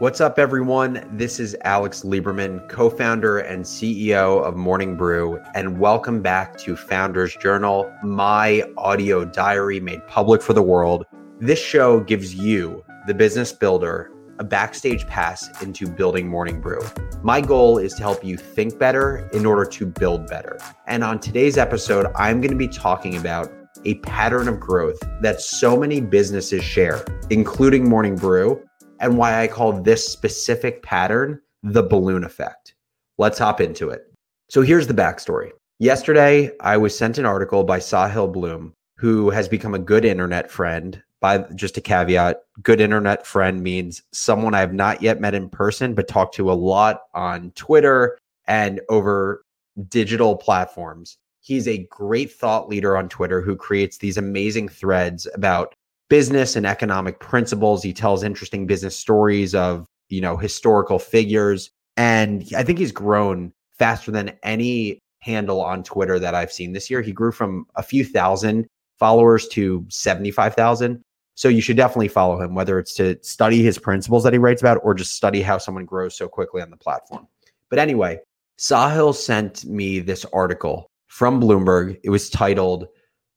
What's up, everyone? This is Alex Lieberman, co founder and CEO of Morning Brew, and welcome back to Founders Journal, my audio diary made public for the world. This show gives you, the business builder, a backstage pass into building Morning Brew. My goal is to help you think better in order to build better. And on today's episode, I'm going to be talking about a pattern of growth that so many businesses share, including Morning Brew and why I call this specific pattern the balloon effect. Let's hop into it. So here's the backstory. Yesterday, I was sent an article by Sahil Bloom, who has become a good internet friend. By just a caveat, good internet friend means someone I have not yet met in person, but talked to a lot on Twitter and over digital platforms. He's a great thought leader on Twitter who creates these amazing threads about business and economic principles. He tells interesting business stories of, you know, historical figures. And I think he's grown faster than any handle on Twitter that I've seen this year. He grew from a few thousand followers to 75,000. So you should definitely follow him, whether it's to study his principles that he writes about or just study how someone grows so quickly on the platform. But anyway, Sahil sent me this article from Bloomberg. It was titled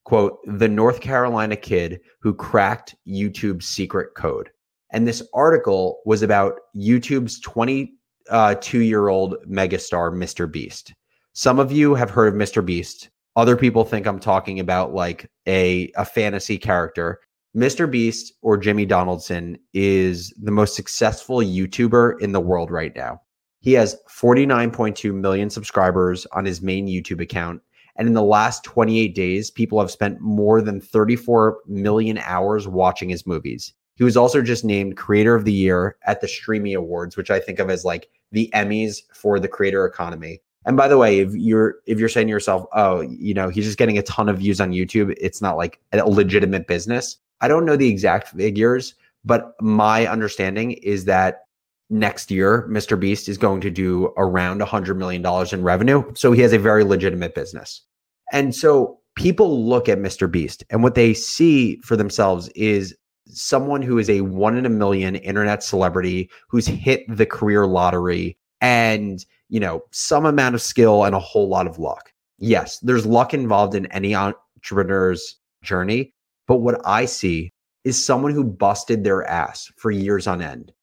quote, the North Carolina kid who cracked YouTube's secret code. And this article was about YouTube's 22 uh, year old megastar, Mr. Beast. Some of you have heard of Mr. Beast. Other people think I'm talking about like a, a fantasy character. Mr. Beast or Jimmy Donaldson is the most successful YouTuber in the world right now. He has 49.2 million subscribers on his main YouTube account and in the last 28 days, people have spent more than 34 million hours watching his movies. He was also just named Creator of the Year at the Streamy Awards, which I think of as like the Emmys for the creator economy. And by the way, if you're if you're saying to yourself, "Oh, you know, he's just getting a ton of views on YouTube," it's not like a legitimate business. I don't know the exact figures, but my understanding is that next year, Mr. Beast is going to do around $100 million in revenue. So he has a very legitimate business. And so people look at Mr. Beast and what they see for themselves is someone who is a one in a million internet celebrity who's hit the career lottery and, you know, some amount of skill and a whole lot of luck. Yes, there's luck involved in any entrepreneur's journey. But what I see is someone who busted their ass for years on end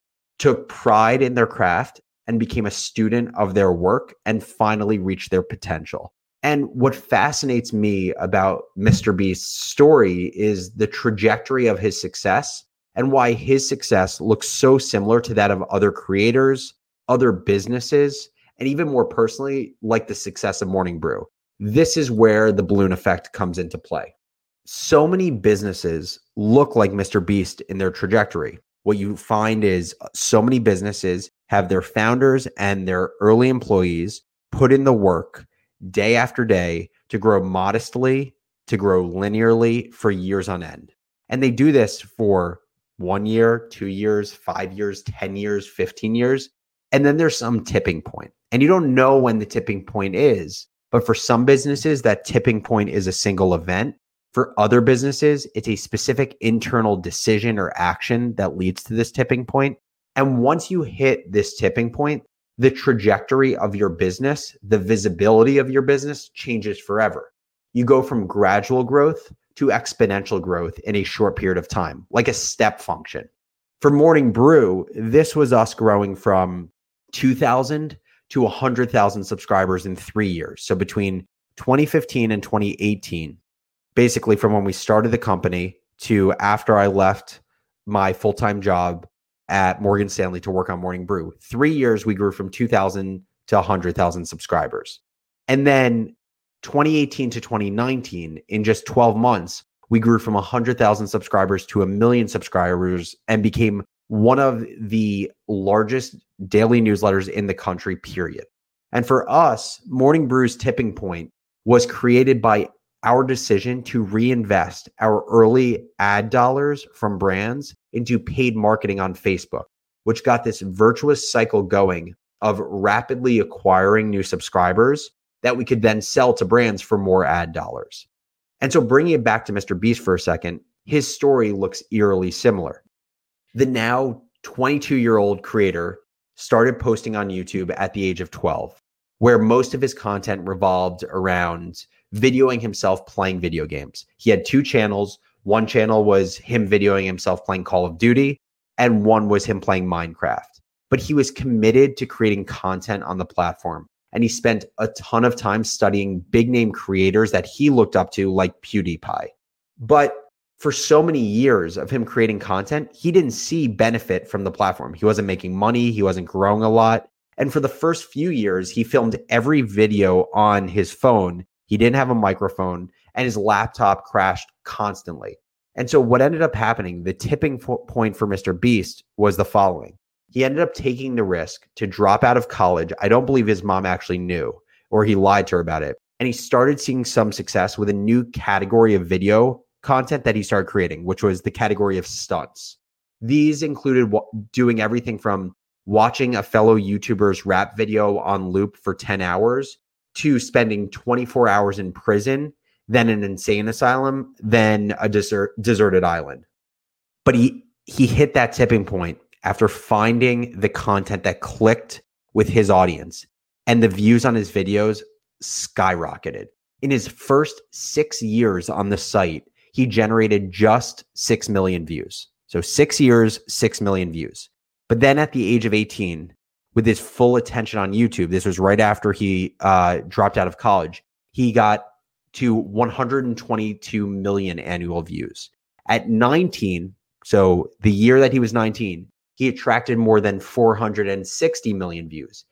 took pride in their craft and became a student of their work and finally reached their potential. And what fascinates me about Mr. Beast's story is the trajectory of his success and why his success looks so similar to that of other creators, other businesses, and even more personally, like the success of Morning Brew. This is where the balloon effect comes into play. So many businesses look like Mr. Beast in their trajectory what you find is uh, so many businesses have their founders and their early employees put in the work day after day to grow modestly, to grow linearly for years on end. And they do this for one year, two years, five years, 10 years, 15 years. And then there's some tipping point. And you don't know when the tipping point is. But for some businesses, that tipping point is a single event. For other businesses, it's a specific internal decision or action that leads to this tipping point. And once you hit this tipping point, the trajectory of your business, the visibility of your business changes forever. You go from gradual growth to exponential growth in a short period of time, like a step function. For Morning Brew, this was us growing from 2,000 to 100,000 subscribers in three years. So between 2015 and 2018, basically from when we started the company to after I left my full time job at Morgan Stanley to work on Morning Brew. Three years, we grew from 2,000 to 100,000 subscribers. And then 2018 to 2019, in just 12 months, we grew from 100,000 subscribers to a million subscribers and became one of the largest daily newsletters in the country, period. And for us, Morning Brew's tipping point was created by our decision to reinvest our early ad dollars from brands into paid marketing on Facebook, which got this virtuous cycle going of rapidly acquiring new subscribers that we could then sell to brands for more ad dollars. And so bringing it back to Mr. Beast for a second, his story looks eerily similar. The now 22 year old creator, started posting on YouTube at the age of 12, where most of his content revolved around videoing himself playing video games. He had two channels. One channel was him videoing himself playing Call of Duty, and one was him playing Minecraft. But he was committed to creating content on the platform. And he spent a ton of time studying big name creators that he looked up to, like PewDiePie. But for so many years of him creating content, he didn't see benefit from the platform. He wasn't making money, he wasn't growing a lot. And for the first few years, he filmed every video on his phone. He didn't have a microphone, and his laptop crashed constantly. And so, what ended up happening, the tipping point for Mr. Beast was the following he ended up taking the risk to drop out of college. I don't believe his mom actually knew, or he lied to her about it. And he started seeing some success with a new category of video content that he started creating, which was the category of stunts. These included doing everything from watching a fellow YouTuber's rap video on loop for 10 hours to spending 24 hours in prison, then an insane asylum, then a desert, deserted island. But he he hit that tipping point after finding the content that clicked with his audience and the views on his videos skyrocketed. In his first 6 years on the site, he generated just 6 million views. So 6 years, 6 million views. But then at the age of 18, with his full attention on YouTube, this was right after he uh, dropped out of college, he got to 122 million annual views. At 19, so the year that he was 19, he attracted more than 460 million views.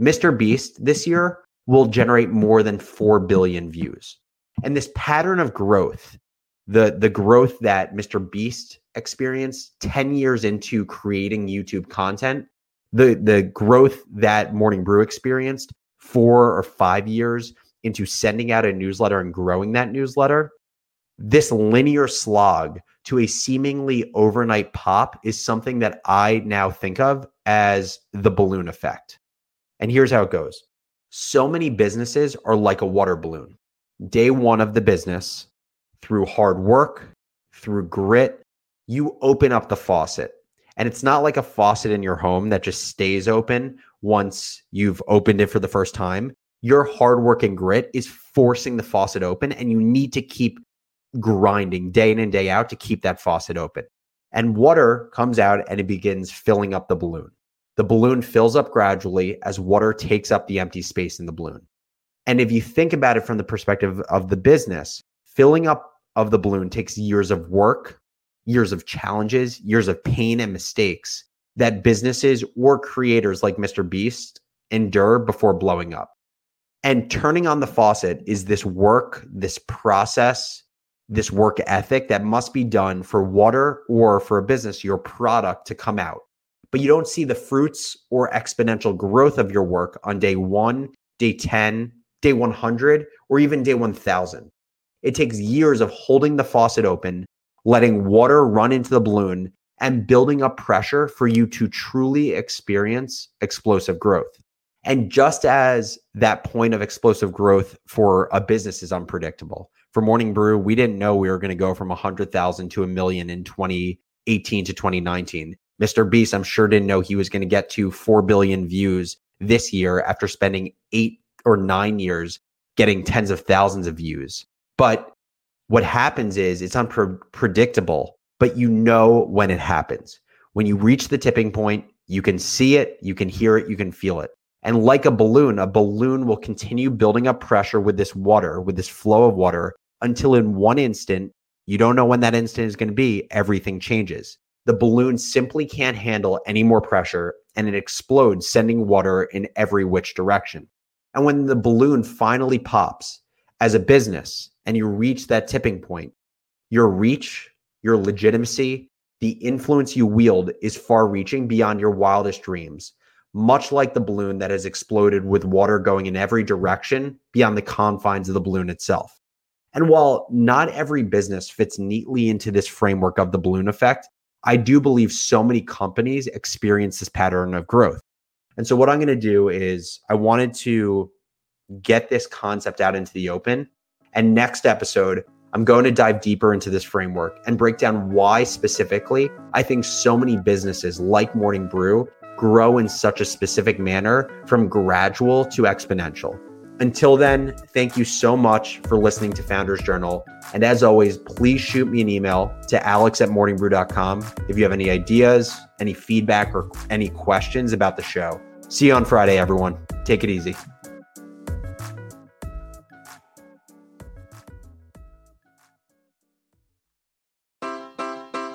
Mr. Beast this year will generate more than 4 billion views. And this pattern of growth the the growth that Mr. Beast experienced 10 years into creating YouTube content, the the growth that Morning Brew experienced 4 or 5 years into sending out a newsletter and growing that newsletter, this linear slog to a seemingly overnight pop is something that I now think of as the balloon effect. And here's how it goes. So many businesses are like a water balloon. Day 1 of the business, through hard work, through grit, you open up the faucet. And it's not like a faucet in your home that just stays open once you've opened it for the first time. Your hard work and grit is forcing the faucet open, and you need to keep grinding day in and day out to keep that faucet open. And water comes out and it begins filling up the balloon. The balloon fills up gradually as water takes up the empty space in the balloon. And if you think about it from the perspective of the business, filling up of the balloon takes years of work, years of challenges, years of pain and mistakes that businesses or creators like Mr. Beast endure before blowing up. And turning on the faucet is this work, this process, this work ethic that must be done for water or for a business, your product to come out. But you don't see the fruits or exponential growth of your work on day one, day 10, day 100, or even day 1000. It takes years of holding the faucet open, letting water run into the balloon, and building up pressure for you to truly experience explosive growth. And just as that point of explosive growth for a business is unpredictable, for Morning Brew, we didn't know we were going to go from 100,000 to a million in 2018 to 2019. Mr. Beast, I'm sure didn't know he was going to get to 4 billion views this year after spending eight or nine years getting tens of thousands of views. But what happens is it's unpredictable, but you know when it happens. When you reach the tipping point, you can see it, you can hear it, you can feel it. And like a balloon, a balloon will continue building up pressure with this water, with this flow of water, until in one instant, you don't know when that instant is going to be, everything changes. The balloon simply can't handle any more pressure and it explodes, sending water in every which direction. And when the balloon finally pops, as a business, and you reach that tipping point, your reach, your legitimacy, the influence you wield is far reaching beyond your wildest dreams, much like the balloon that has exploded with water going in every direction beyond the confines of the balloon itself. And while not every business fits neatly into this framework of the balloon effect, I do believe so many companies experience this pattern of growth. And so, what I'm going to do is, I wanted to get this concept out into the open and next episode, I'm going to dive deeper into this framework and break down why specifically I think so many businesses like Morning Brew grow in such a specific manner from gradual to exponential. Until then, thank you so much for listening to Founders Journal. And as always, please shoot me an email to alex at morningbrew.com if you have any ideas, any feedback, or any questions about the show. See you on Friday, everyone. Take it easy.